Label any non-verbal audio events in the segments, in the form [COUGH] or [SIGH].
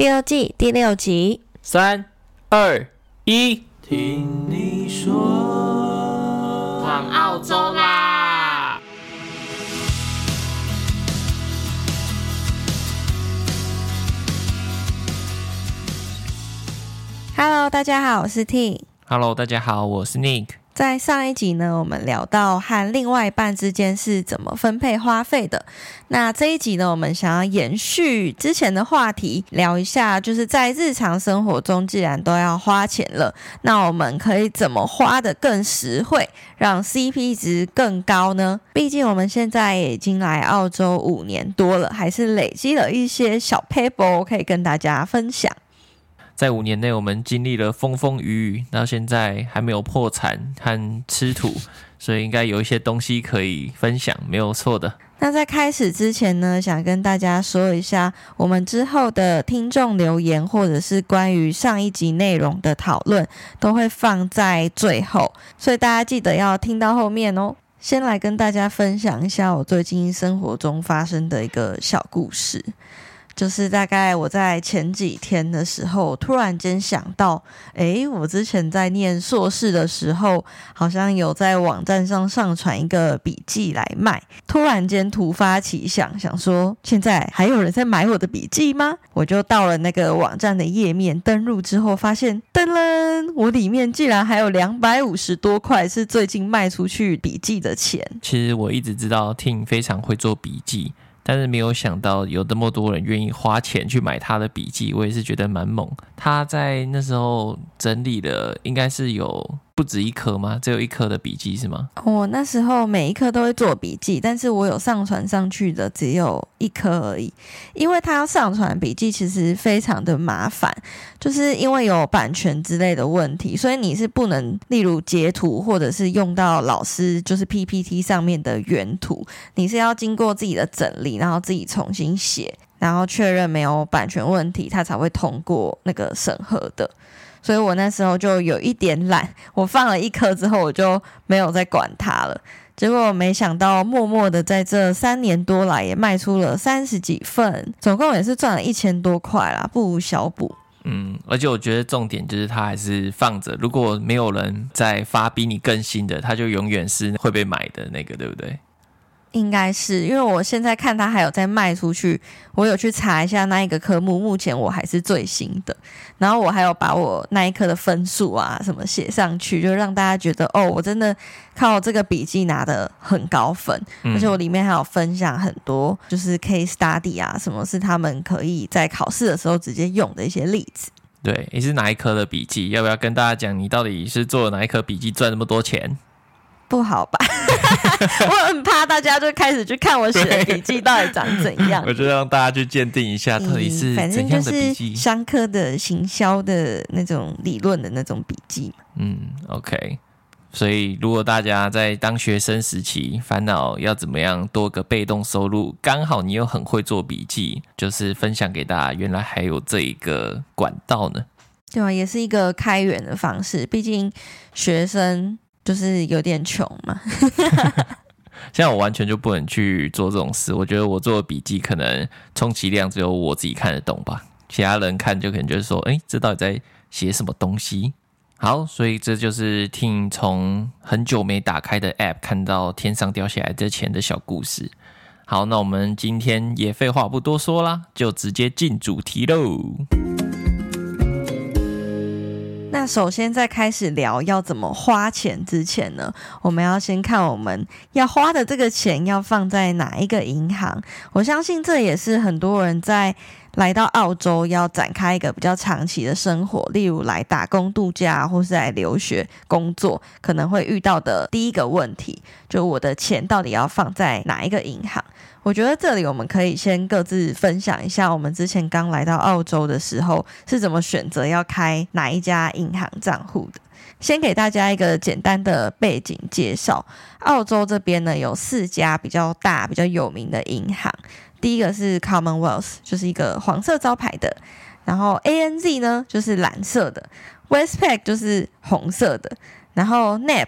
第二季第六集。三、二、一，听你说，往澳洲啦！Hello，大家好，我是 T。Hello，大家好，我是 Nick。在上一集呢，我们聊到和另外一半之间是怎么分配花费的。那这一集呢，我们想要延续之前的话题，聊一下，就是在日常生活中，既然都要花钱了，那我们可以怎么花得更实惠，让 CP 值更高呢？毕竟我们现在已经来澳洲五年多了，还是累积了一些小 paper 可以跟大家分享。在五年内，我们经历了风风雨雨，到现在还没有破产和吃土，所以应该有一些东西可以分享，没有错的。那在开始之前呢，想跟大家说一下，我们之后的听众留言或者是关于上一集内容的讨论，都会放在最后，所以大家记得要听到后面哦。先来跟大家分享一下我最近生活中发生的一个小故事。就是大概我在前几天的时候，突然间想到，诶，我之前在念硕士的时候，好像有在网站上上传一个笔记来卖。突然间突发奇想，想说现在还有人在买我的笔记吗？我就到了那个网站的页面，登录之后发现，噔噔，我里面竟然还有两百五十多块是最近卖出去笔记的钱。其实我一直知道 t 非常会做笔记。但是没有想到有这么多人愿意花钱去买他的笔记，我也是觉得蛮猛。他在那时候整理的应该是有。不止一颗吗？只有一颗的笔记是吗？我那时候每一颗都会做笔记，但是我有上传上去的只有一颗而已。因为他要上传笔记，其实非常的麻烦，就是因为有版权之类的问题，所以你是不能，例如截图或者是用到老师就是 PPT 上面的原图，你是要经过自己的整理，然后自己重新写，然后确认没有版权问题，他才会通过那个审核的。所以我那时候就有一点懒，我放了一颗之后，我就没有再管它了。结果没想到，默默的在这三年多来，也卖出了三十几份，总共也是赚了一千多块啦，不无小补。嗯，而且我觉得重点就是它还是放着，如果没有人再发比你更新的，它就永远是会被买的那个，对不对？应该是，因为我现在看它还有在卖出去，我有去查一下那一个科目，目前我还是最新的。然后我还有把我那一科的分数啊什么写上去，就让大家觉得哦，我真的靠这个笔记拿的很高分，嗯。而且我里面还有分享很多就是 case study 啊，什么是他们可以在考试的时候直接用的一些例子。对，你是哪一科的笔记？要不要跟大家讲你到底是做了哪一科笔记赚那么多钱？不好吧？[LAUGHS] 我很怕大家就开始去看我写的笔记到底长怎样。我就让大家去鉴定一下，到底是怎样的笔记。商科的行销的那种理论的那种笔记。嗯，OK。所以如果大家在当学生时期烦恼要怎么样多个被动收入，刚好你又很会做笔记，就是分享给大家，原来还有这一个管道呢。对啊，也是一个开源的方式。毕竟学生。就是有点穷嘛，[LAUGHS] 现在我完全就不能去做这种事。我觉得我做的笔记可能充其量只有我自己看得懂吧，其他人看就可能就是说，哎，这到底在写什么东西？好，所以这就是 Ting 从很久没打开的 [LAUGHS] App 看到天上掉下来的钱的小故事。好，那我们今天也废话不多说啦，就直接进主题喽。那首先，在开始聊要怎么花钱之前呢，我们要先看我们要花的这个钱要放在哪一个银行。我相信这也是很多人在来到澳洲要展开一个比较长期的生活，例如来打工度假或是来留学工作，可能会遇到的第一个问题，就我的钱到底要放在哪一个银行？我觉得这里我们可以先各自分享一下，我们之前刚来到澳洲的时候是怎么选择要开哪一家银行账户的。先给大家一个简单的背景介绍，澳洲这边呢有四家比较大、比较有名的银行。第一个是 Commonwealth，就是一个黄色招牌的，然后 ANZ 呢就是蓝色的，Westpac 就是红色的，然后 NAB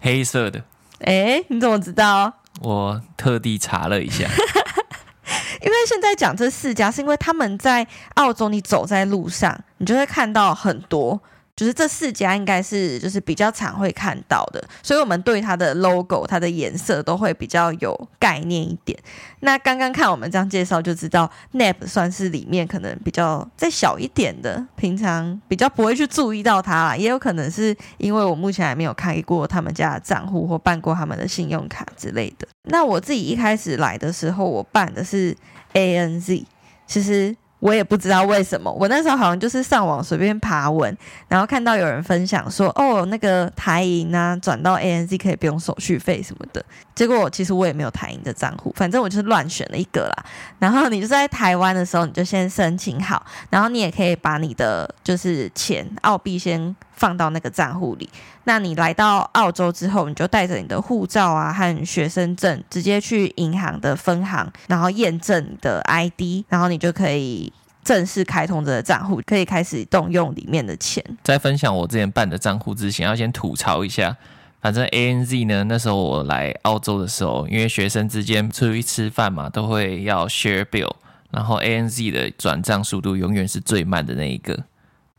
黑色的。诶，你怎么知道？我特地查了一下，[LAUGHS] 因为现在讲这四家，是因为他们在澳洲，你走在路上，你就会看到很多。就是这四家应该是就是比较常会看到的，所以我们对它的 logo、它的颜色都会比较有概念一点。那刚刚看我们这样介绍就知道，Nap 算是里面可能比较再小一点的，平常比较不会去注意到它啦。也有可能是因为我目前还没有开过他们家的账户或办过他们的信用卡之类的。那我自己一开始来的时候，我办的是 ANZ，其实。我也不知道为什么，我那时候好像就是上网随便爬文，然后看到有人分享说，哦，那个台银啊，转到 ANZ 可以不用手续费什么的。结果其实我也没有台银的账户，反正我就是乱选了一个啦。然后你就在台湾的时候，你就先申请好，然后你也可以把你的就是钱澳币先放到那个账户里。那你来到澳洲之后，你就带着你的护照啊和学生证，直接去银行的分行，然后验证你的 ID，然后你就可以正式开通这个账户，可以开始动用里面的钱。在分享我之前办的账户之前，要先吐槽一下。反正 ANZ 呢，那时候我来澳洲的时候，因为学生之间出去吃饭嘛，都会要 share bill，然后 ANZ 的转账速度永远是最慢的那一个。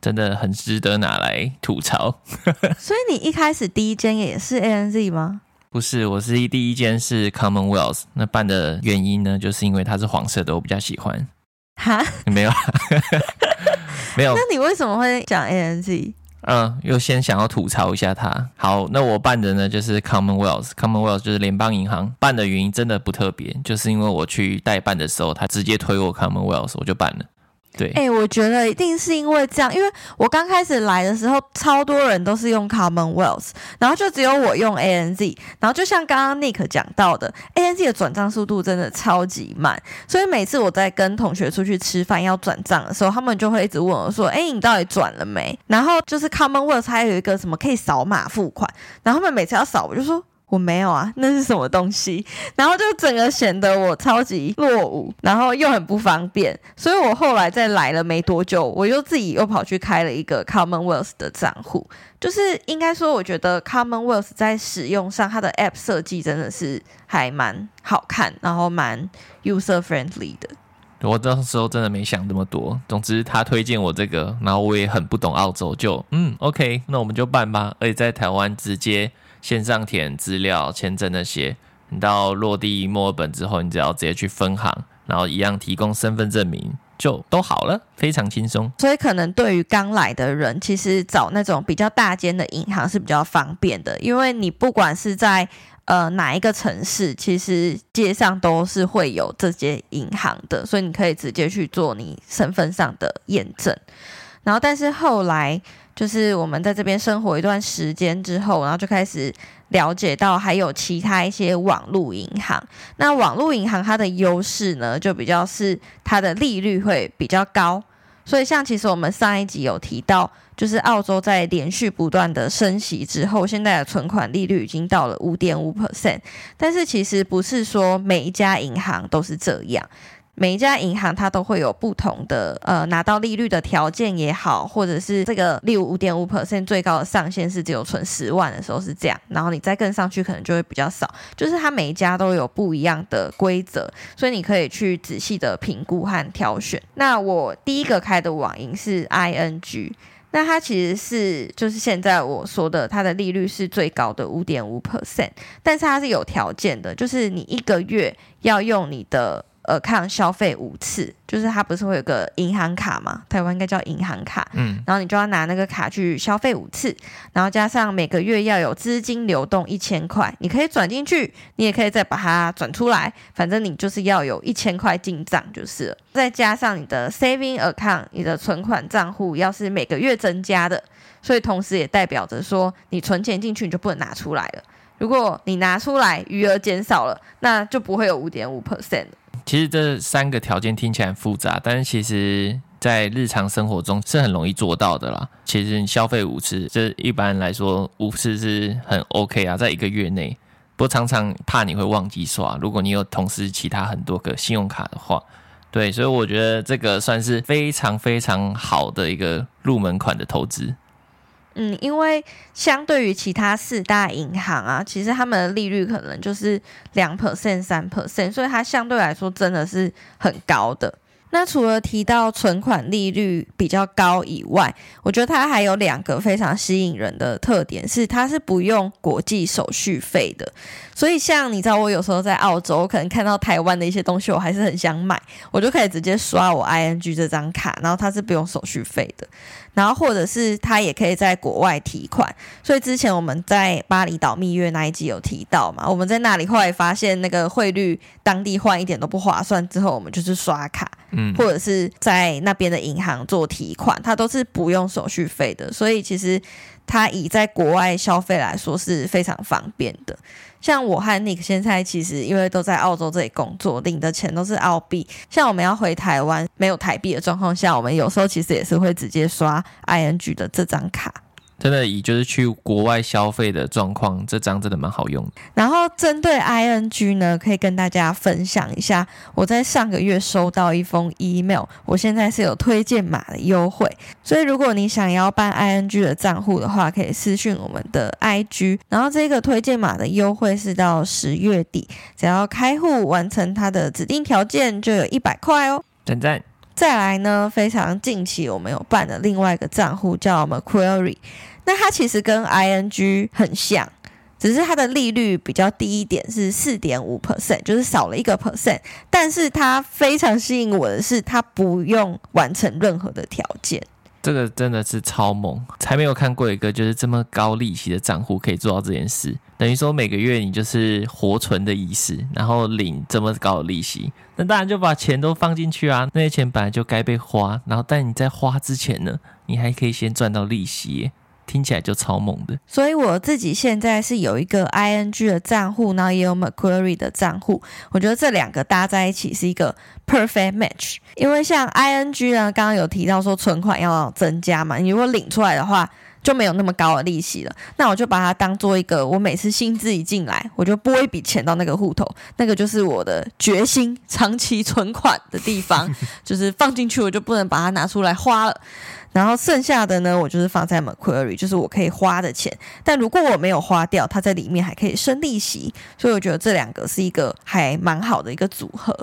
真的很值得拿来吐槽。[LAUGHS] 所以你一开始第一间也是 ANZ 吗？不是，我是第一间是 Commonwealth。那办的原因呢，就是因为它是黄色的，我比较喜欢。哈？没有，[LAUGHS] 没有。那你为什么会讲 ANZ？嗯，又先想要吐槽一下它。好，那我办的呢就是 Commonwealth。Commonwealth 就是联邦银行。办的原因真的不特别，就是因为我去代办的时候，他直接推我 Commonwealth，我就办了。对，哎、我觉得一定是因为这样，因为我刚开始来的时候，超多人都是用 Commonwealth，然后就只有我用 ANZ，然后就像刚刚 Nick 讲到的，ANZ 的转账速度真的超级慢，所以每次我在跟同学出去吃饭要转账的时候，他们就会一直问我说：“哎、你到底转了没？”然后就是 Commonwealth 还有一个什么可以扫码付款，然后他们每次要扫，我就说。我没有啊，那是什么东西？然后就整个显得我超级落伍，然后又很不方便，所以我后来再来了没多久，我又自己又跑去开了一个 Commonwealth 的账户。就是应该说，我觉得 Commonwealth 在使用上，它的 App 设计真的是还蛮好看，然后蛮 user friendly 的。我那时候真的没想那么多，总之他推荐我这个，然后我也很不懂澳洲，就嗯 OK，那我们就办吧。而且在台湾直接。线上填资料、签证那些，你到落地墨尔本之后，你只要直接去分行，然后一样提供身份证明，就都好了，非常轻松。所以可能对于刚来的人，其实找那种比较大间的银行是比较方便的，因为你不管是在呃哪一个城市，其实街上都是会有这些银行的，所以你可以直接去做你身份上的验证。然后，但是后来。就是我们在这边生活一段时间之后，然后就开始了解到还有其他一些网络银行。那网络银行它的优势呢，就比较是它的利率会比较高。所以像其实我们上一集有提到，就是澳洲在连续不断的升息之后，现在的存款利率已经到了五点五 percent。但是其实不是说每一家银行都是这样。每一家银行它都会有不同的呃拿到利率的条件也好，或者是这个例如五点五 percent 最高的上限是只有存十万的时候是这样，然后你再更上去可能就会比较少，就是它每一家都有不一样的规则，所以你可以去仔细的评估和挑选。那我第一个开的网银是 ING，那它其实是就是现在我说的它的利率是最高的五点五 percent，但是它是有条件的，就是你一个月要用你的。呃，看消费五次，就是它不是会有个银行卡嘛？台湾应该叫银行卡。嗯，然后你就要拿那个卡去消费五次，然后加上每个月要有资金流动一千块，你可以转进去，你也可以再把它转出来，反正你就是要有一千块进账就是了。再加上你的 saving account，你的存款账户要是每个月增加的，所以同时也代表着说，你存钱进去你就不能拿出来了。如果你拿出来余额减少了，那就不会有五点五 percent 了。其实这三个条件听起来很复杂，但是其实在日常生活中是很容易做到的啦。其实你消费五次，这一般来说五次是很 OK 啊，在一个月内。不过常常怕你会忘记刷，如果你有同时其他很多个信用卡的话，对，所以我觉得这个算是非常非常好的一个入门款的投资。嗯，因为相对于其他四大银行啊，其实他们的利率可能就是两 percent、三 percent，所以它相对来说真的是很高的。那除了提到存款利率比较高以外，我觉得它还有两个非常吸引人的特点，是它是不用国际手续费的。所以像你知道，我有时候在澳洲，可能看到台湾的一些东西，我还是很想买，我就可以直接刷我 ING 这张卡，然后它是不用手续费的。然后或者是他也可以在国外提款。所以之前我们在巴厘岛蜜月那一集有提到嘛，我们在那里后来发现那个汇率当地换一点都不划算，之后我们就是刷卡。嗯，或者是在那边的银行做提款，它都是不用手续费的，所以其实它以在国外消费来说是非常方便的。像我和 Nick 现在其实因为都在澳洲这里工作，领的钱都是澳币。像我们要回台湾没有台币的状况下，我们有时候其实也是会直接刷 ING 的这张卡。真的以就是去国外消费的状况，这张真的蛮好用的。然后针对 ING 呢，可以跟大家分享一下，我在上个月收到一封 email，我现在是有推荐码的优惠，所以如果你想要办 ING 的账户的话，可以私讯我们的 IG，然后这个推荐码的优惠是到十月底，只要开户完成它的指定条件，就有一百块哦。赞赞。再来呢，非常近期我们有办的另外一个账户叫 Macquarie。那它其实跟 ING 很像，只是它的利率比较低一点，是四点五 percent，就是少了一个 percent。但是它非常吸引我的是，它不用完成任何的条件。这个真的是超猛，才没有看过一个就是这么高利息的账户可以做到这件事。等于说每个月你就是活存的意思，然后领这么高的利息，那当然就把钱都放进去啊。那些钱本来就该被花，然后但你在花之前呢，你还可以先赚到利息耶。听起来就超猛的，所以我自己现在是有一个 ING 的账户，然后也有 Macquarie 的账户。我觉得这两个搭在一起是一个 perfect match。因为像 ING 呢，刚刚有提到说存款要增加嘛，你如果领出来的话就没有那么高的利息了。那我就把它当做一个，我每次薪资一进来，我就拨一笔钱到那个户头，那个就是我的决心长期存款的地方，[LAUGHS] 就是放进去我就不能把它拿出来花了。然后剩下的呢，我就是放在 Macquarie，就是我可以花的钱。但如果我没有花掉，它在里面还可以生利息，所以我觉得这两个是一个还蛮好的一个组合。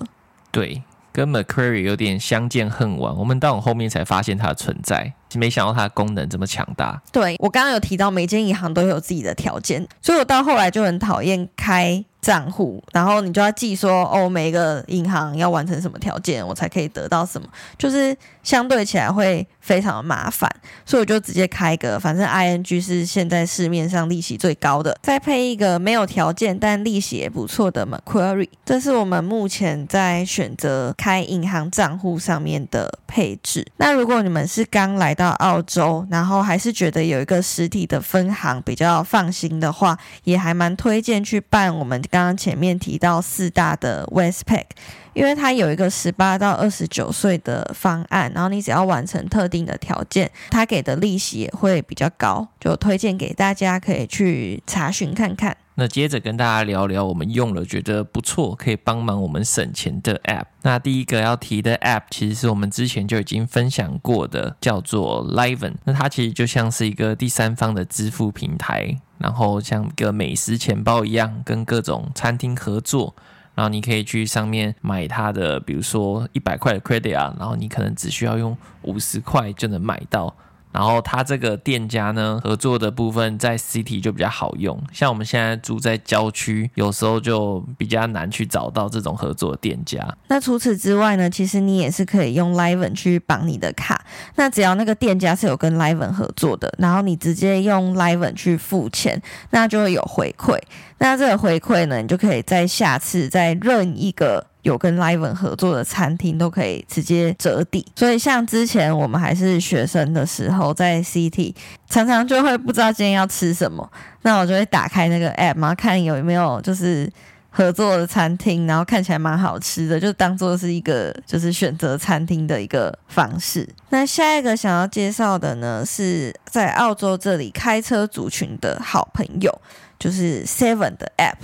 对，跟 Macquarie 有点相见恨晚。我们到后面才发现它的存在，没想到它的功能这么强大。对，我刚刚有提到，每间银行都有自己的条件，所以我到后来就很讨厌开账户，然后你就要记说哦，每个银行要完成什么条件，我才可以得到什么，就是相对起来会非常的麻烦，所以我就直接开一个，反正 ING 是现在市面上利息最高的，再配一个没有条件但利息也不错的 Macquarie，这是我们目前在选择开银行账户上面的配置。那如果你们是刚来到澳洲，然后还是觉得有一个实体的分行比较放心的话，也还蛮推荐去办我们。刚刚前面提到四大的 Westpac，因为它有一个十八到二十九岁的方案，然后你只要完成特定的条件，它给的利息也会比较高，就推荐给大家可以去查询看看。那接着跟大家聊聊我们用了觉得不错，可以帮忙我们省钱的 App。那第一个要提的 App，其实是我们之前就已经分享过的，叫做 Liven。那它其实就像是一个第三方的支付平台。然后像一个美食钱包一样，跟各种餐厅合作，然后你可以去上面买它的，比如说一百块的 credit 啊，然后你可能只需要用五十块就能买到。然后他这个店家呢，合作的部分在 City 就比较好用，像我们现在住在郊区，有时候就比较难去找到这种合作的店家。那除此之外呢，其实你也是可以用 Liven 去绑你的卡，那只要那个店家是有跟 Liven 合作的，然后你直接用 Liven 去付钱，那就会有回馈。那这个回馈呢，你就可以在下次再任一个有跟 Liven 合作的餐厅都可以直接折抵。所以像之前我们还是学生的时候，在 City 常常就会不知道今天要吃什么，那我就会打开那个 App，然后看有没有就是合作的餐厅，然后看起来蛮好吃的，就当做是一个就是选择餐厅的一个方式。那下一个想要介绍的呢，是在澳洲这里开车族群的好朋友。就是 Seven 的 App，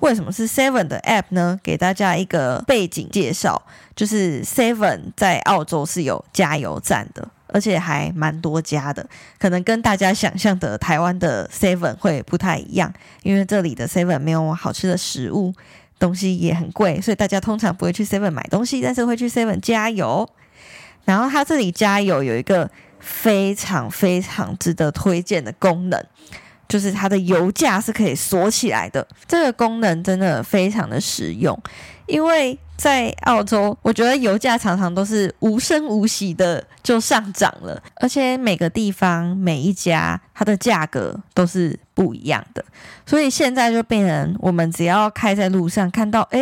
为什么是 Seven 的 App 呢？给大家一个背景介绍，就是 Seven 在澳洲是有加油站的，而且还蛮多家的，可能跟大家想象的台湾的 Seven 会不太一样，因为这里的 Seven 没有好吃的食物，东西也很贵，所以大家通常不会去 Seven 买东西，但是会去 Seven 加油。然后它这里加油有一个非常非常值得推荐的功能。就是它的油架是可以锁起来的，这个功能真的非常的实用。因为在澳洲，我觉得油价常常都是无声无息的就上涨了，而且每个地方每一家它的价格都是不一样的，所以现在就变成我们只要开在路上看到，哎，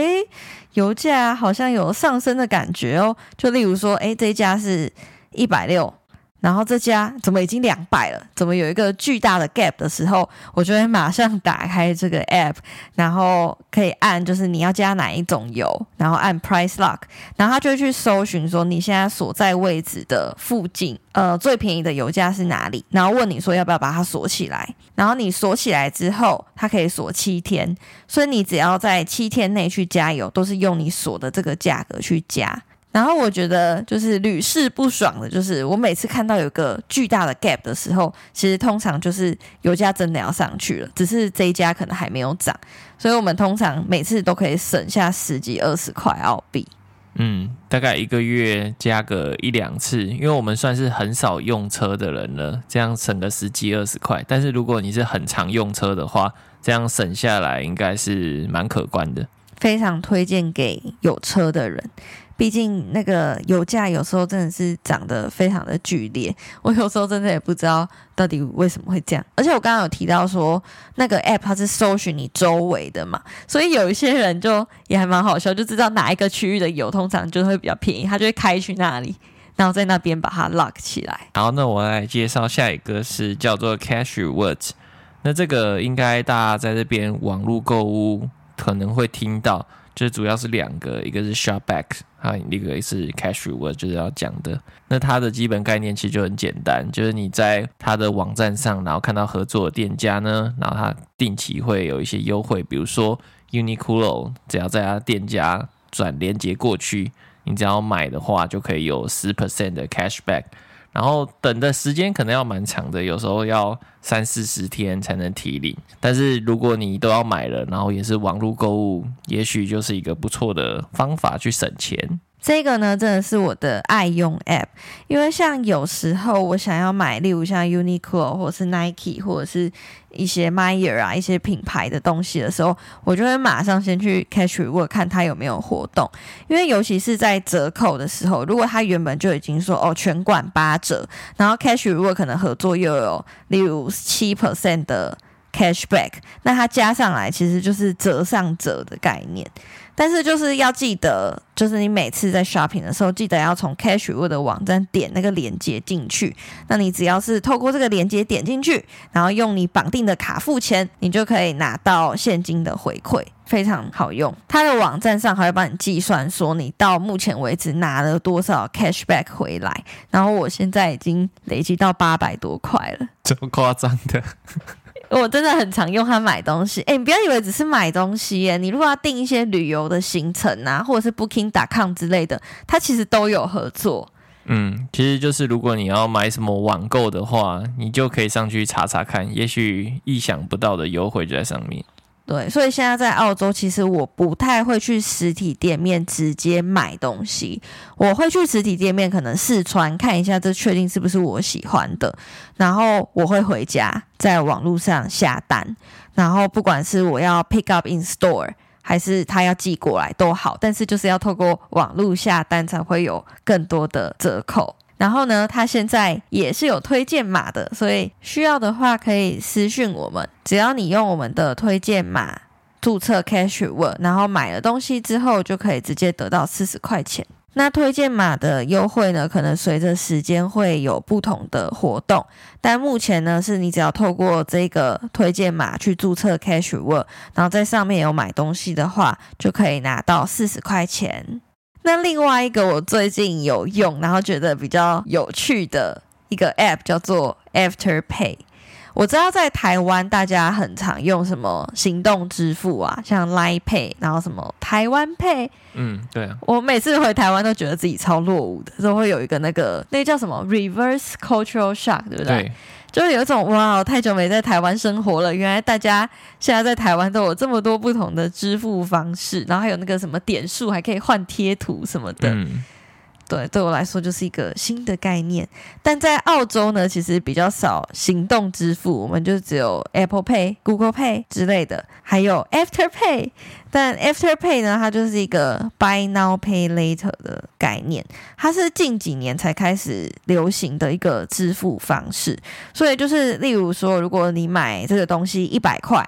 油价好像有上升的感觉哦。就例如说，哎，这一家是一百六。然后这家怎么已经两百了？怎么有一个巨大的 gap 的时候，我就会马上打开这个 app，然后可以按就是你要加哪一种油，然后按 price lock，然后他就会去搜寻说你现在所在位置的附近，呃，最便宜的油价是哪里，然后问你说要不要把它锁起来，然后你锁起来之后，它可以锁七天，所以你只要在七天内去加油，都是用你锁的这个价格去加。然后我觉得就是屡试不爽的，就是我每次看到有个巨大的 gap 的时候，其实通常就是油价真的要上去了，只是这一家可能还没有涨，所以我们通常每次都可以省下十几二十块澳币。嗯，大概一个月加个一两次，因为我们算是很少用车的人了，这样省个十几二十块。但是如果你是很常用车的话，这样省下来应该是蛮可观的。非常推荐给有车的人。毕竟那个油价有时候真的是涨得非常的剧烈，我有时候真的也不知道到底为什么会这样。而且我刚刚有提到说，那个 app 它是搜寻你周围的嘛，所以有一些人就也还蛮好笑，就知道哪一个区域的油通常就会比较便宜，他就会开去那里，然后在那边把它 lock 起来。好，那我来介绍下一个是叫做 Cashiewords，那这个应该大家在这边网络购物可能会听到。就主要是两个，一个是 Shopback，还有一个是 Cashiewords，就是要讲的。那它的基本概念其实就很简单，就是你在它的网站上，然后看到合作的店家呢，然后它定期会有一些优惠，比如说 Uniqlo，只要在它店家转连接过去，你只要买的话，就可以有十 percent 的 cashback。然后等的时间可能要蛮长的，有时候要三四十天才能提领。但是如果你都要买了，然后也是网络购物，也许就是一个不错的方法去省钱。这个呢，真的是我的爱用 App，因为像有时候我想要买，例如像 Uniqlo 或者是 Nike 或者是一些 Myer 啊一些品牌的东西的时候，我就会马上先去 Cash Reward 看它有没有活动，因为尤其是在折扣的时候，如果它原本就已经说哦全馆八折，然后 Cash Reward 可能合作又有例如七 percent 的 cashback，那它加上来其实就是折上折的概念。但是就是要记得，就是你每次在 shopping 的时候，记得要从 cash word 的网站点那个链接进去。那你只要是透过这个链接点进去，然后用你绑定的卡付钱，你就可以拿到现金的回馈，非常好用。它的网站上还会帮你计算说你到目前为止拿了多少 cashback 回来。然后我现在已经累积到八百多块了，这么夸张的？我真的很常用它买东西，哎，你不要以为只是买东西耶，你如果要订一些旅游的行程啊，或者是 Booking.com 之类的，它其实都有合作。嗯，其实就是如果你要买什么网购的话，你就可以上去查查看，也许意想不到的优惠就在上面。对，所以现在在澳洲，其实我不太会去实体店面直接买东西。我会去实体店面，可能试穿看一下，这确定是不是我喜欢的。然后我会回家，在网络上下单。然后不管是我要 pick up in store，还是他要寄过来都好，但是就是要透过网络下单，才会有更多的折扣。然后呢，他现在也是有推荐码的，所以需要的话可以私讯我们。只要你用我们的推荐码注册 Cash Word，然后买了东西之后，就可以直接得到四十块钱。那推荐码的优惠呢，可能随着时间会有不同的活动，但目前呢，是你只要透过这个推荐码去注册 Cash Word，然后在上面有买东西的话，就可以拿到四十块钱。那另外一个我最近有用，然后觉得比较有趣的一个 App 叫做 Afterpay。我知道在台湾大家很常用什么行动支付啊，像 Line Pay，然后什么台湾 Pay。嗯，对啊。我每次回台湾都觉得自己超落伍的，都会有一个那个那个叫什么 Reverse Cultural Shock，对不对？对。就是有一种哇，太久没在台湾生活了，原来大家现在在台湾都有这么多不同的支付方式，然后还有那个什么点数，还可以换贴图什么的。对，对我来说就是一个新的概念。但在澳洲呢，其实比较少行动支付，我们就只有 Apple Pay、Google Pay 之类的，还有 Afterpay。但 Afterpay 呢，它就是一个 Buy Now Pay Later 的概念，它是近几年才开始流行的一个支付方式。所以就是，例如说，如果你买这个东西一百块。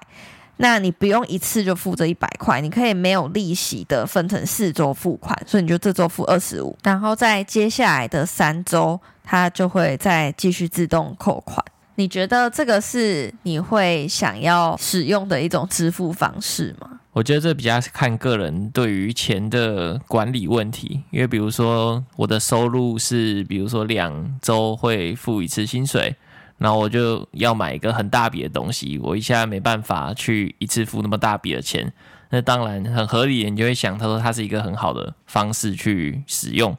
那你不用一次就付这一百块，你可以没有利息的分成四周付款，所以你就这周付二十五，然后在接下来的三周，它就会再继续自动扣款。你觉得这个是你会想要使用的一种支付方式吗？我觉得这比较看个人对于钱的管理问题，因为比如说我的收入是，比如说两周会付一次薪水。然后我就要买一个很大笔的东西，我一下没办法去一次付那么大笔的钱，那当然很合理，你就会想，他说它是一个很好的方式去使用，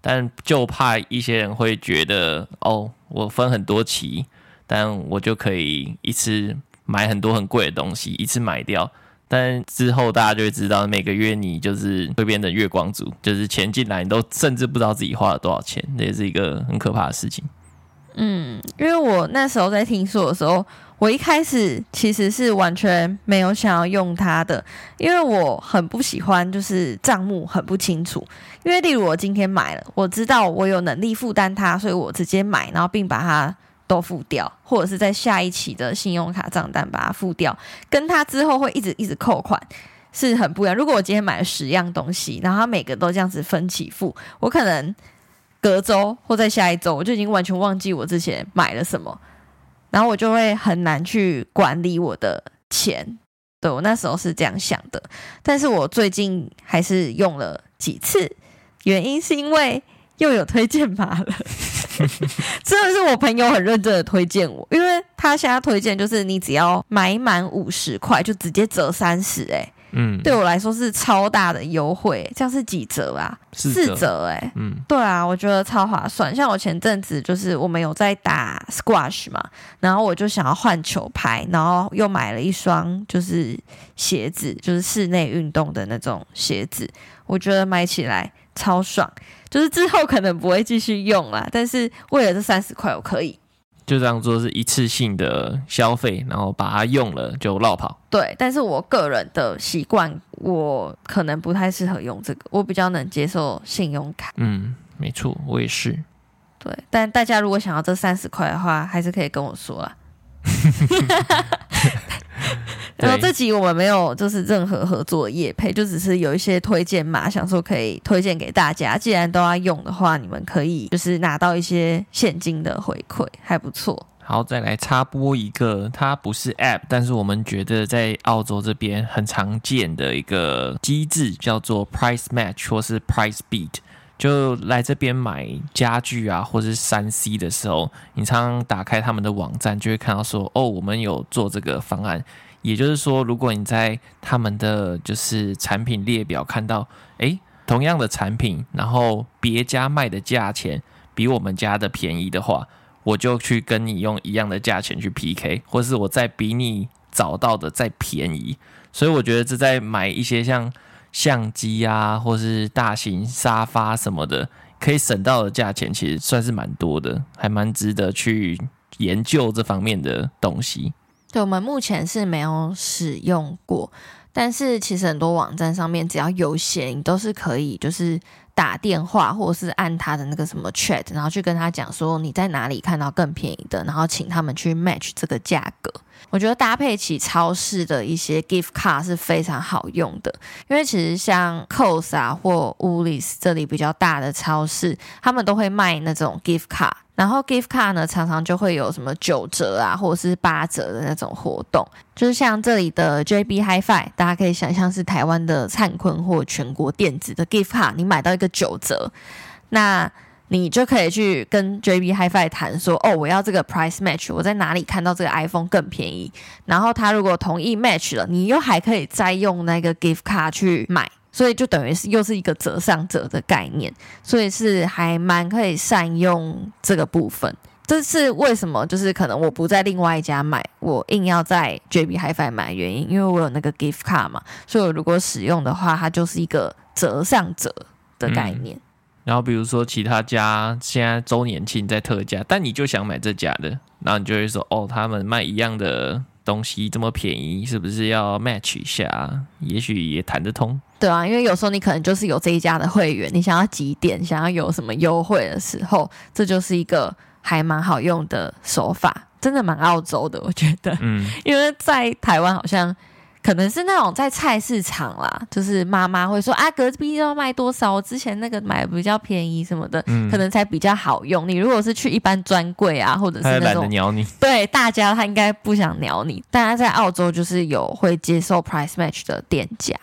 但就怕一些人会觉得，哦，我分很多期，但我就可以一次买很多很贵的东西，一次买掉，但之后大家就会知道，每个月你就是会变成月光族，就是钱进来你都甚至不知道自己花了多少钱，这也是一个很可怕的事情。嗯，因为我那时候在听说的时候，我一开始其实是完全没有想要用它的，因为我很不喜欢就是账目很不清楚。因为例如我今天买了，我知道我有能力负担它，所以我直接买，然后并把它都付掉，或者是在下一期的信用卡账单把它付掉，跟它之后会一直一直扣款是很不一样。如果我今天买了十样东西，然后它每个都这样子分期付，我可能。隔周或在下一周，我就已经完全忘记我之前买了什么，然后我就会很难去管理我的钱。对，我那时候是这样想的，但是我最近还是用了几次，原因是因为又有推荐码了，[LAUGHS] 真的是我朋友很认真的推荐我，因为他现在推荐就是你只要买满五十块就直接折三十，哎。嗯，对我来说是超大的优惠，这样是几折啊？四折，四折哎、欸，嗯，对啊，我觉得超划算。像我前阵子就是我们有在打 squash 嘛，然后我就想要换球拍，然后又买了一双就是鞋子，就是室内运动的那种鞋子，我觉得买起来超爽。就是之后可能不会继续用啦，但是为了这三十块，我可以。就这样做是一次性的消费，然后把它用了就落跑。对，但是我个人的习惯，我可能不太适合用这个，我比较能接受信用卡。嗯，没错，我也是。对，但大家如果想要这三十块的话，还是可以跟我说啦。[LAUGHS] [LAUGHS] 然后这集我们没有就是任何合作业配，就只是有一些推荐码，想说可以推荐给大家。既然都要用的话，你们可以就是拿到一些现金的回馈，还不错。好，再来插播一个，它不是 App，但是我们觉得在澳洲这边很常见的一个机制，叫做 Price Match 或是 Price Beat。就来这边买家具啊，或者是三 C 的时候，你常常打开他们的网站，就会看到说，哦，我们有做这个方案。也就是说，如果你在他们的就是产品列表看到，诶，同样的产品，然后别家卖的价钱比我们家的便宜的话，我就去跟你用一样的价钱去 PK，或是我再比你找到的再便宜。所以我觉得这在买一些像。相机啊，或是大型沙发什么的，可以省到的价钱，其实算是蛮多的，还蛮值得去研究这方面的东西。对，我们目前是没有使用过，但是其实很多网站上面只要有写，你都是可以，就是。打电话或者是按他的那个什么 chat，然后去跟他讲说你在哪里看到更便宜的，然后请他们去 match 这个价格。我觉得搭配起超市的一些 gift card 是非常好用的，因为其实像 Coles 啊或 Woolies 这里比较大的超市，他们都会卖那种 gift card。然后 gift card 呢，常常就会有什么九折啊，或者是八折的那种活动，就是像这里的 JB Hi-Fi，大家可以想象是台湾的灿坤或全国电子的 gift card，你买到一个九折，那你就可以去跟 JB Hi-Fi 谈说，哦，我要这个 price match，我在哪里看到这个 iPhone 更便宜？然后他如果同意 match 了，你又还可以再用那个 gift card 去买，所以就等于是又是一个折上折的概念，所以是还蛮可以善用这个部分。这是为什么？就是可能我不在另外一家买，我硬要在 JB Hi-Fi 买的原因，因为我有那个 gift card 嘛，所以我如果使用的话，它就是一个折上折的概念。嗯然后比如说其他家现在周年庆在特价，但你就想买这家的，然后你就会说哦，他们卖一样的东西这么便宜，是不是要 match 一下？也许也谈得通。对啊，因为有时候你可能就是有这一家的会员，你想要几点，想要有什么优惠的时候，这就是一个还蛮好用的手法，真的蛮澳洲的，我觉得。嗯，因为在台湾好像。可能是那种在菜市场啦，就是妈妈会说啊，隔壁要卖多少，我之前那个买的比较便宜什么的，嗯、可能才比较好用。你如果是去一般专柜啊，或者是那种对大家他应该不想鸟你。大家在澳洲就是有会接受 price match 的店家。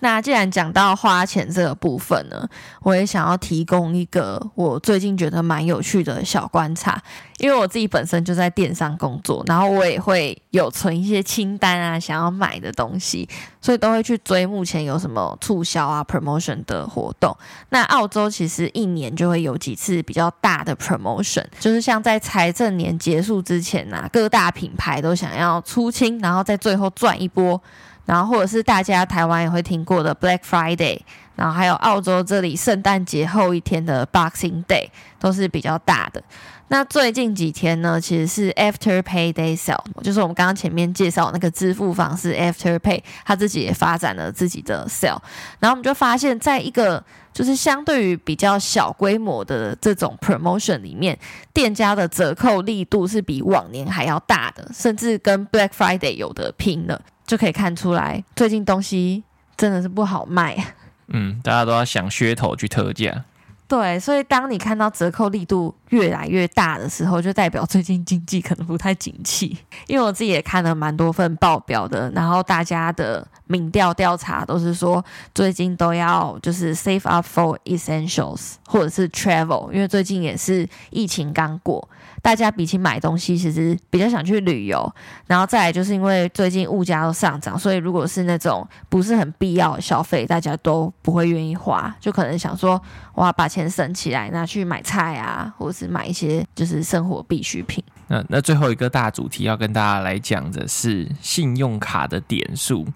那既然讲到花钱这个部分呢，我也想要提供一个我最近觉得蛮有趣的小观察，因为我自己本身就在电商工作，然后我也会有存一些清单啊，想要买的东西，所以都会去追目前有什么促销啊、promotion 的活动。那澳洲其实一年就会有几次比较大的 promotion，就是像在财政年结束之前啊，各大品牌都想要出清，然后在最后赚一波。然后或者是大家台湾也会听过的 Black Friday，然后还有澳洲这里圣诞节后一天的 Boxing Day 都是比较大的。那最近几天呢，其实是 After Payday Sale，就是我们刚刚前面介绍那个支付方式 After Pay，他自己也发展了自己的 Sale。然后我们就发现，在一个就是相对于比较小规模的这种 Promotion 里面，店家的折扣力度是比往年还要大的，甚至跟 Black Friday 有的拼了。就可以看出来，最近东西真的是不好卖。[LAUGHS] 嗯，大家都要想噱头去特价。对，所以当你看到折扣力度越来越大的时候，就代表最近经济可能不太景气。因为我自己也看了蛮多份报表的，然后大家的民调调查都是说，最近都要就是 save up for essentials 或者是 travel，因为最近也是疫情刚过。大家比起买东西，其实比较想去旅游，然后再来就是因为最近物价都上涨，所以如果是那种不是很必要的消费，大家都不会愿意花，就可能想说，哇，把钱省起来拿去买菜啊，或者是买一些就是生活必需品。那那最后一个大主题要跟大家来讲的是信用卡的点数。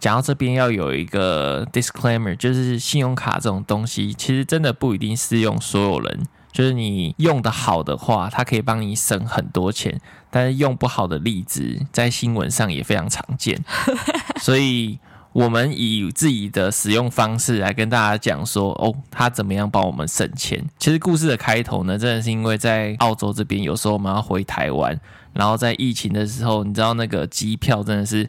讲到这边要有一个 disclaimer，就是信用卡这种东西，其实真的不一定适用所有人。就是你用的好的话，它可以帮你省很多钱，但是用不好的例子在新闻上也非常常见。[LAUGHS] 所以，我们以自己的使用方式来跟大家讲说，哦，它怎么样帮我们省钱。其实故事的开头呢，真的是因为在澳洲这边，有时候我们要回台湾，然后在疫情的时候，你知道那个机票真的是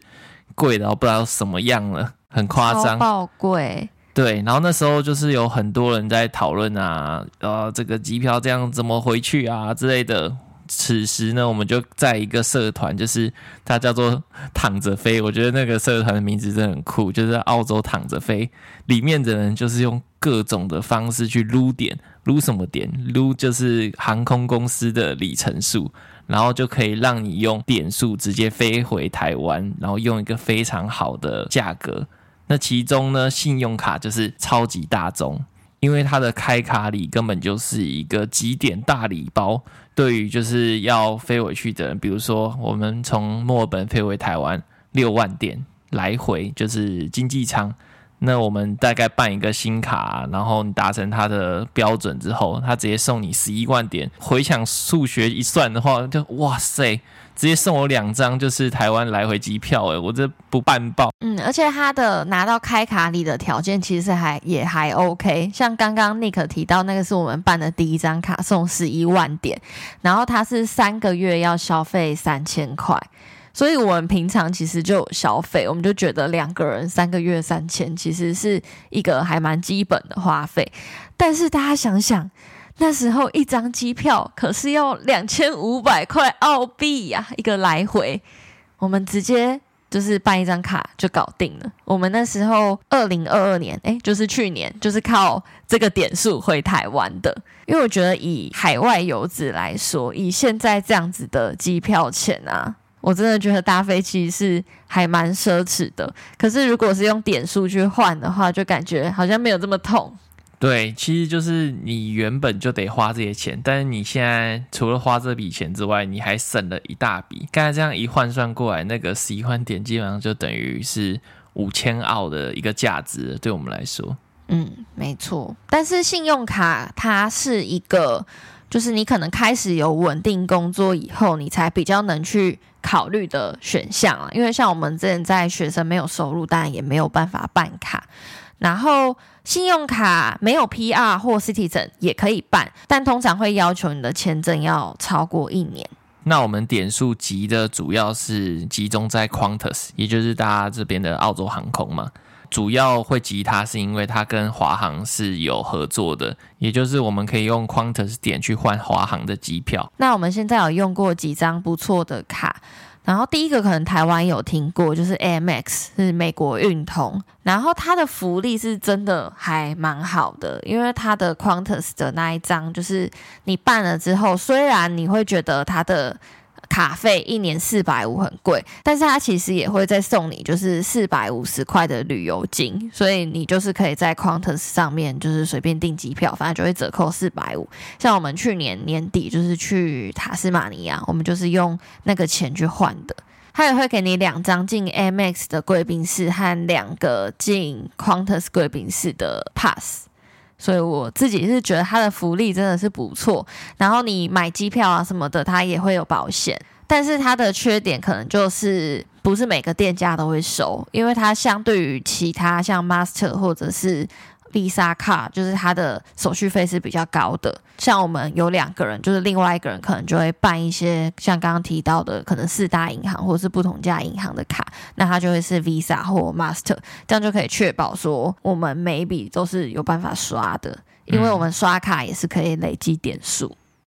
贵到不知道什么样了，很夸张，爆贵。对，然后那时候就是有很多人在讨论啊，呃，这个机票这样怎么回去啊之类的。此时呢，我们就在一个社团，就是它叫做“躺着飞”。我觉得那个社团的名字真的很酷，就是澳洲躺着飞。里面的人就是用各种的方式去撸点，撸什么点？撸就是航空公司的里程数，然后就可以让你用点数直接飞回台湾，然后用一个非常好的价格。那其中呢，信用卡就是超级大宗，因为它的开卡礼根本就是一个几点大礼包。对于就是要飞回去的人，比如说我们从墨尔本飞回台湾六万点来回，就是经济舱。那我们大概办一个新卡，然后你达成它的标准之后，他直接送你十一万点。回想数学一算的话，就哇塞！直接送我两张，就是台湾来回机票，哎，我这不办爆。嗯，而且他的拿到开卡礼的条件其实还也还 OK，像刚刚 Nick 提到那个是我们办的第一张卡，送十一万点，然后他是三个月要消费三千块，所以我们平常其实就消费，我们就觉得两个人三个月三千其实是一个还蛮基本的花费，但是大家想想。那时候一张机票可是要两千五百块澳币呀，一个来回。我们直接就是办一张卡就搞定了。我们那时候二零二二年，哎，就是去年，就是靠这个点数回台湾的。因为我觉得以海外游子来说，以现在这样子的机票钱啊，我真的觉得搭飞机是还蛮奢侈的。可是如果是用点数去换的话，就感觉好像没有这么痛。对，其实就是你原本就得花这些钱，但是你现在除了花这笔钱之外，你还省了一大笔。刚才这样一换算过来，那个十一万点基本上就等于是五千澳的一个价值，对我们来说。嗯，没错。但是信用卡它是一个，就是你可能开始有稳定工作以后，你才比较能去考虑的选项啊。因为像我们之前在学生没有收入，当然也没有办法办卡。然后信用卡没有 PR 或 Citizen 也可以办，但通常会要求你的签证要超过一年。那我们点数集的主要是集中在 Qantas，也就是大家这边的澳洲航空嘛。主要会集它是因为它跟华航是有合作的，也就是我们可以用 Qantas 点去换华航的机票。那我们现在有用过几张不错的卡。然后第一个可能台湾有听过，就是 AMX 是美国运通，然后它的福利是真的还蛮好的，因为它的 Qantas 的那一张，就是你办了之后，虽然你会觉得它的。卡费一年四百五很贵，但是它其实也会再送你就是四百五十块的旅游金，所以你就是可以在 Qantas 上面就是随便订机票，反正就会折扣四百五。像我们去年年底就是去塔斯马尼亚，我们就是用那个钱去换的。他也会给你两张进 AMX 的贵宾室和两个进 Qantas 贵宾室的 pass。所以我自己是觉得它的福利真的是不错，然后你买机票啊什么的，它也会有保险，但是它的缺点可能就是不是每个店家都会收，因为它相对于其他像 Master 或者是。Visa 卡就是它的手续费是比较高的，像我们有两个人，就是另外一个人可能就会办一些像刚刚提到的，可能四大银行或者是不同家银行的卡，那它就会是 Visa 或 Master，这样就可以确保说我们每一笔都是有办法刷的，因为我们刷卡也是可以累积点数。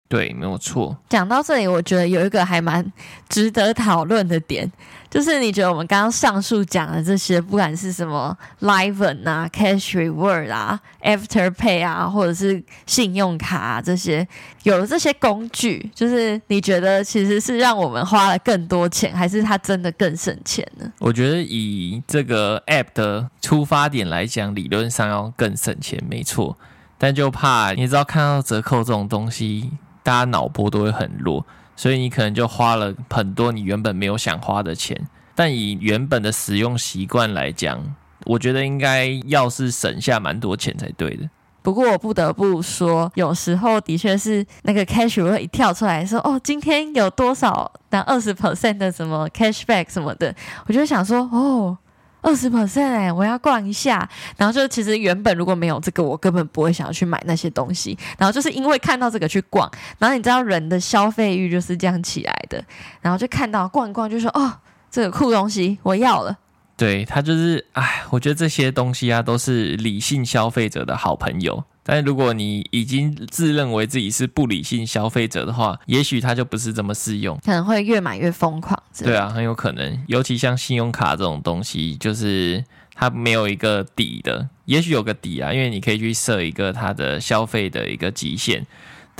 对，没有错。讲到这里，我觉得有一个还蛮值得讨论的点，就是你觉得我们刚刚上述讲的这些，不管是什么 Liven 啊、Cash Reward 啊、Afterpay 啊，或者是信用卡啊这些，有了这些工具，就是你觉得其实是让我们花了更多钱，还是它真的更省钱呢？我觉得以这个 App 的出发点来讲，理论上要更省钱，没错。但就怕你知道看到折扣这种东西。大家脑波都会很弱，所以你可能就花了很多你原本没有想花的钱。但以原本的使用习惯来讲，我觉得应该要是省下蛮多钱才对的。不过我不得不说，有时候的确是那个 cash 会一跳出来说：“哦，今天有多少那二十 percent 的什么 cashback 什么的。”我就想说：“哦。”二十 percent 哎，我要逛一下。然后就其实原本如果没有这个，我根本不会想要去买那些东西。然后就是因为看到这个去逛，然后你知道人的消费欲就是这样起来的。然后就看到逛一逛，就说哦，这个酷东西我要了。对，他就是哎，我觉得这些东西啊都是理性消费者的好朋友。但如果你已经自认为自己是不理性消费者的话，也许它就不是这么适用，可能会越买越疯狂。对啊，很有可能。尤其像信用卡这种东西，就是它没有一个底的，也许有个底啊，因为你可以去设一个它的消费的一个极限。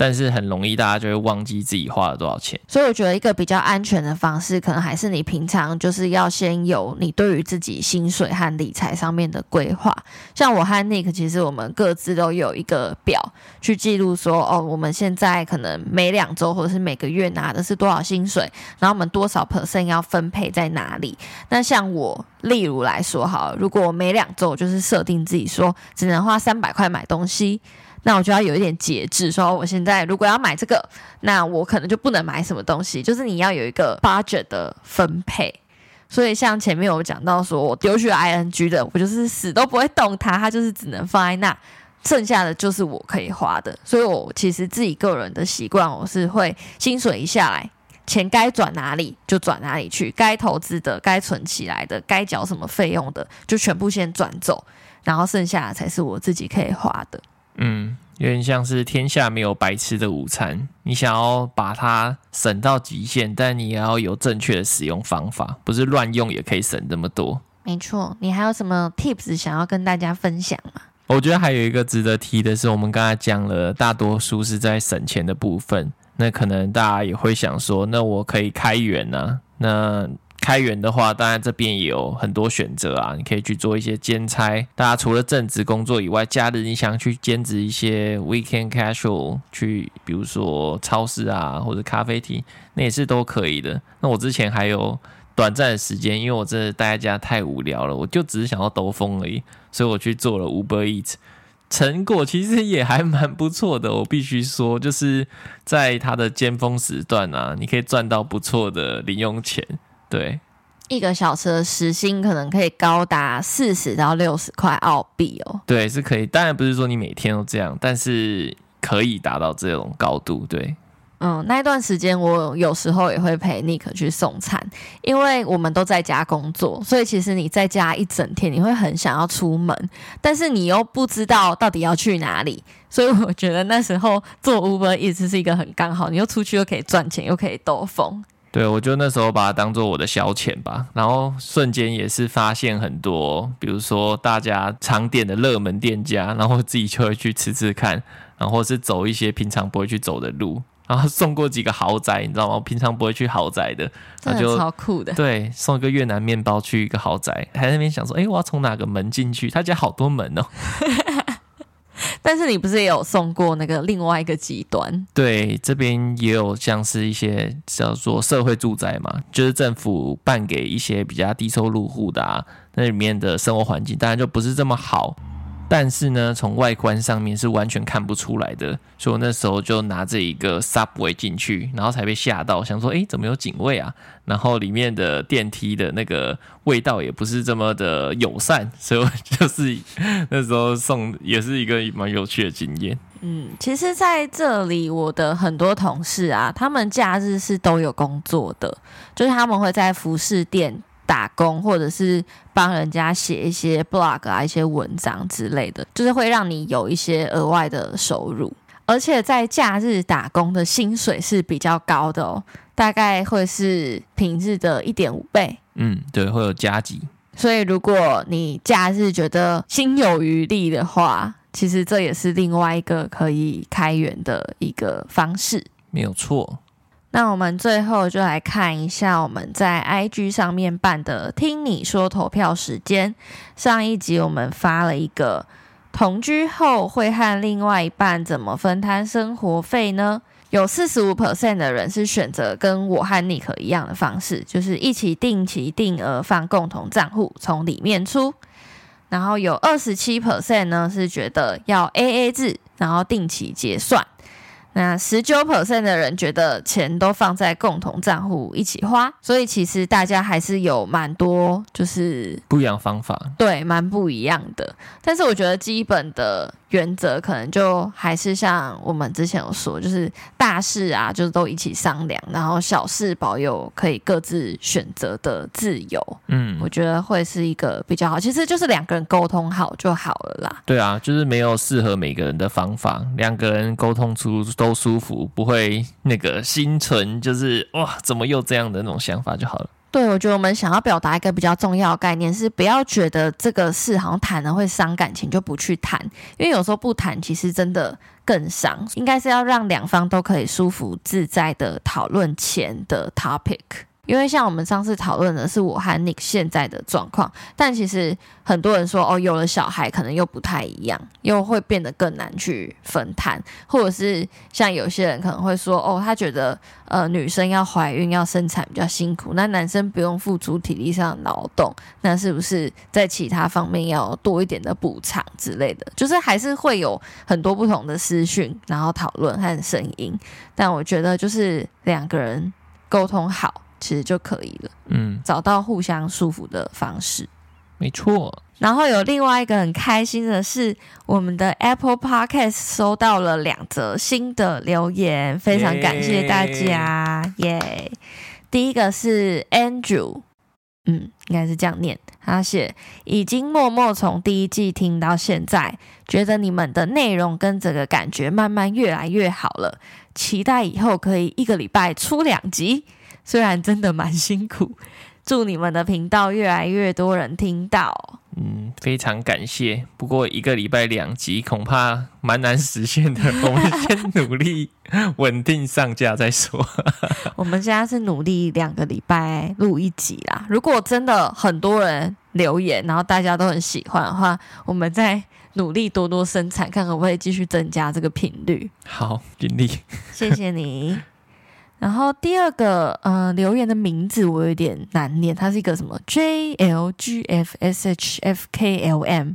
但是很容易，大家就会忘记自己花了多少钱。所以我觉得一个比较安全的方式，可能还是你平常就是要先有你对于自己薪水和理财上面的规划。像我和 Nick，其实我们各自都有一个表去记录说，哦，我们现在可能每两周或者是每个月拿的是多少薪水，然后我们多少 percent 要分配在哪里。那像我，例如来说，好，如果我每两周就是设定自己说只能花三百块买东西。那我就要有一点节制，说我现在如果要买这个，那我可能就不能买什么东西，就是你要有一个 budget 的分配。所以像前面有讲到说，我丢去 ING 的，我就是死都不会动它，它就是只能放在那，剩下的就是我可以花的。所以我其实自己个人的习惯，我是会薪水一下来，钱该转哪里就转哪里去，该投资的、该存起来的、该缴什么费用的，就全部先转走，然后剩下的才是我自己可以花的。嗯，有点像是天下没有白吃的午餐，你想要把它省到极限，但你也要有正确的使用方法，不是乱用也可以省这么多。没错，你还有什么 tips 想要跟大家分享吗？我觉得还有一个值得提的是，我们刚才讲了，大多数是在省钱的部分。那可能大家也会想说，那我可以开源啊？那开源的话，当然这边也有很多选择啊，你可以去做一些兼差。大家除了正职工作以外，假日你想去兼职一些 weekend casual，去比如说超市啊或者咖啡厅，那也是都可以的。那我之前还有。短暂的时间，因为我真的待在家太无聊了，我就只是想要兜风而已，所以我去做了 Uber Eat 成果其实也还蛮不错的。我必须说，就是在它的尖峰时段啊，你可以赚到不错的零用钱。对，一个小时的时薪可能可以高达四十到六十块澳币哦。对，是可以。当然不是说你每天都这样，但是可以达到这种高度。对。嗯，那一段时间我有时候也会陪 Nick 去送餐，因为我们都在家工作，所以其实你在家一整天，你会很想要出门，但是你又不知道到底要去哪里，所以我觉得那时候做 Uber 一直是一个很刚好，你又出去又可以赚钱，又可以兜风。对，我就那时候把它当做我的消遣吧，然后瞬间也是发现很多，比如说大家常点的热门店家，然后自己就会去吃吃看，然后是走一些平常不会去走的路。然后送过几个豪宅，你知道吗？我平常不会去豪宅的，那就超酷的。对，送一个越南面包去一个豪宅，还在那边想说，哎，我要从哪个门进去？他家好多门哦。[LAUGHS] [LAUGHS] 但是你不是也有送过那个另外一个极端？对，这边也有像是一些叫做社会住宅嘛，就是政府办给一些比较低收入户的啊，那里面的生活环境当然就不是这么好。但是呢，从外观上面是完全看不出来的，所以我那时候就拿着一个 Subway 进去，然后才被吓到，想说，诶，怎么有警卫啊？然后里面的电梯的那个味道也不是这么的友善，所以就是那时候送也是一个蛮有趣的经验。嗯，其实在这里，我的很多同事啊，他们假日是都有工作的，就是他们会在服饰店。打工，或者是帮人家写一些 blog 啊，一些文章之类的，就是会让你有一些额外的收入。而且在假日打工的薪水是比较高的哦，大概会是平日的一点五倍。嗯，对，会有加急。所以如果你假日觉得心有余力的话，其实这也是另外一个可以开源的一个方式。没有错。那我们最后就来看一下我们在 IG 上面办的“听你说”投票时间。上一集我们发了一个同居后会和另外一半怎么分摊生活费呢？有四十五 percent 的人是选择跟我和 Nick 一样的方式，就是一起定期定额放共同账户，从里面出。然后有二十七 percent 呢是觉得要 AA 制，然后定期结算。那十九 percent 的人觉得钱都放在共同账户一起花，所以其实大家还是有蛮多就是不一样方法，对，蛮不一样的。但是我觉得基本的。原则可能就还是像我们之前有说，就是大事啊，就是都一起商量，然后小事保有可以各自选择的自由。嗯，我觉得会是一个比较好，其实就是两个人沟通好就好了啦。对啊，就是没有适合每个人的方法，两个人沟通出都舒服，不会那个心存就是哇，怎么又这样的那种想法就好了。对，我觉得我们想要表达一个比较重要的概念是，不要觉得这个事好像谈了会伤感情，就不去谈，因为有时候不谈，其实真的更伤。应该是要让两方都可以舒服自在的讨论前的 topic。因为像我们上次讨论的是我和 Nick 现在的状况，但其实很多人说哦，有了小孩可能又不太一样，又会变得更难去分摊，或者是像有些人可能会说哦，他觉得呃女生要怀孕要生产比较辛苦，那男生不用付出体力上的劳动，那是不是在其他方面要多一点的补偿之类的？就是还是会有很多不同的资讯，然后讨论和声音，但我觉得就是两个人沟通好。其实就可以了，嗯，找到互相舒服的方式，没错。然后有另外一个很开心的是，我们的 Apple Podcast 收到了两则新的留言，非常感谢大家，耶！Yeah! 第一个是 Andrew，嗯，应该是这样念。他写已经默默从第一季听到现在，觉得你们的内容跟整个感觉慢慢越来越好了，期待以后可以一个礼拜出两集，虽然真的蛮辛苦。祝你们的频道越来越多人听到。嗯，非常感谢。不过一个礼拜两集恐怕蛮难实现的，我们先努力稳定上架再说。[LAUGHS] 我们现在是努力两个礼拜录一集啦。如果真的很多人留言，然后大家都很喜欢的话，我们再努力多多生产，看可不可以继续增加这个频率。好，尽力。谢谢你。然后第二个呃留言的名字我有点难念，它是一个什么 J L G F S H F K L M。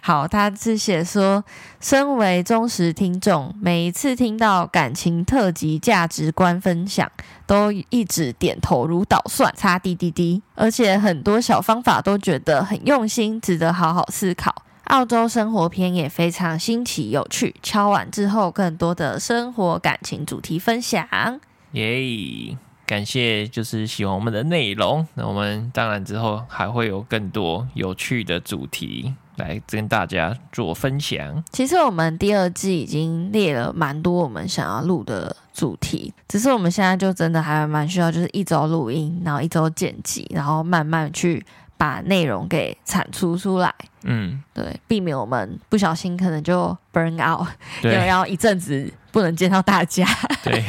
好，他是写说，身为忠实听众，每一次听到感情特辑价值观分享，都一直点头如捣蒜，擦滴滴滴，而且很多小方法都觉得很用心，值得好好思考。澳洲生活篇也非常新奇有趣，敲完之后更多的生活感情主题分享。耶感谢，就是喜欢我们的内容。那我们当然之后还会有更多有趣的主题来跟大家做分享。其实我们第二季已经列了蛮多我们想要录的主题，只是我们现在就真的还蛮需要，就是一周录音，然后一周剪辑，然后慢慢去把内容给产出出来。嗯，对，避免我们不小心可能就 burn out，对，[LAUGHS] 然后一阵子。不能见到大家，[LAUGHS] 对，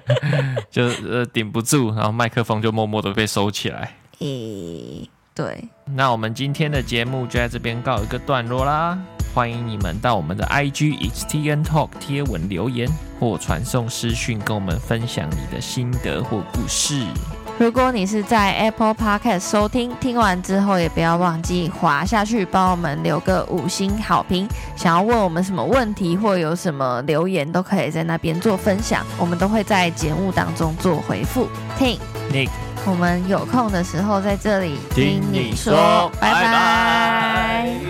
[LAUGHS] 就呃顶不住，然后麦克风就默默的被收起来。诶、欸，对，那我们今天的节目就在这边告一个段落啦。欢迎你们到我们的 IG XTN Talk 贴文留言，或传送私讯跟我们分享你的心得或故事。如果你是在 Apple Podcast 收听，听完之后也不要忘记滑下去帮我们留个五星好评。想要问我们什么问题或有什么留言，都可以在那边做分享，我们都会在节目当中做回复。听，Nick，我们有空的时候在这里听你说，拜拜。